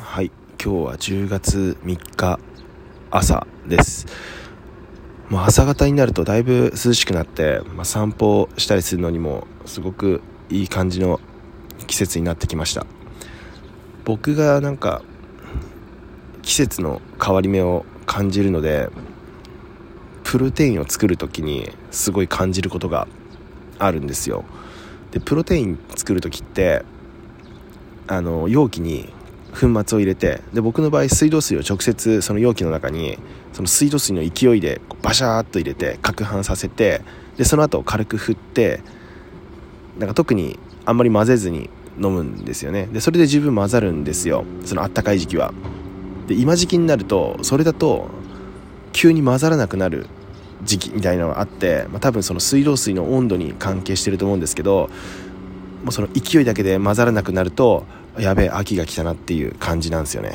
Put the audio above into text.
はい。今日は10月3日朝です。もう朝方になるとだいぶ涼しくなって、まあ、散歩したりするのにもすごくいい感じの季節になってきました。僕がなんか季節の変わり目を感じるのでプロテインを作る時にすごい感じることがあるんですよ。でプロテイン作る時ってあの容器に粉末を入れてで僕の場合水道水を直接その容器の中にその水道水の勢いでバシャーっと入れて攪拌させてでその後軽く振ってなんか特にあんまり混ぜずに飲むんですよね。でそれで十分混ざるんですよ。そのあったかい時期は。で今時期になるとそれだと急に混ざらなくなる時期みたいなのがあって、まあ、多分その水道水の温度に関係してると思うんですけどもうその勢いだけで混ざらなくなるとやべえ秋が来たなっていう感じなんですよね。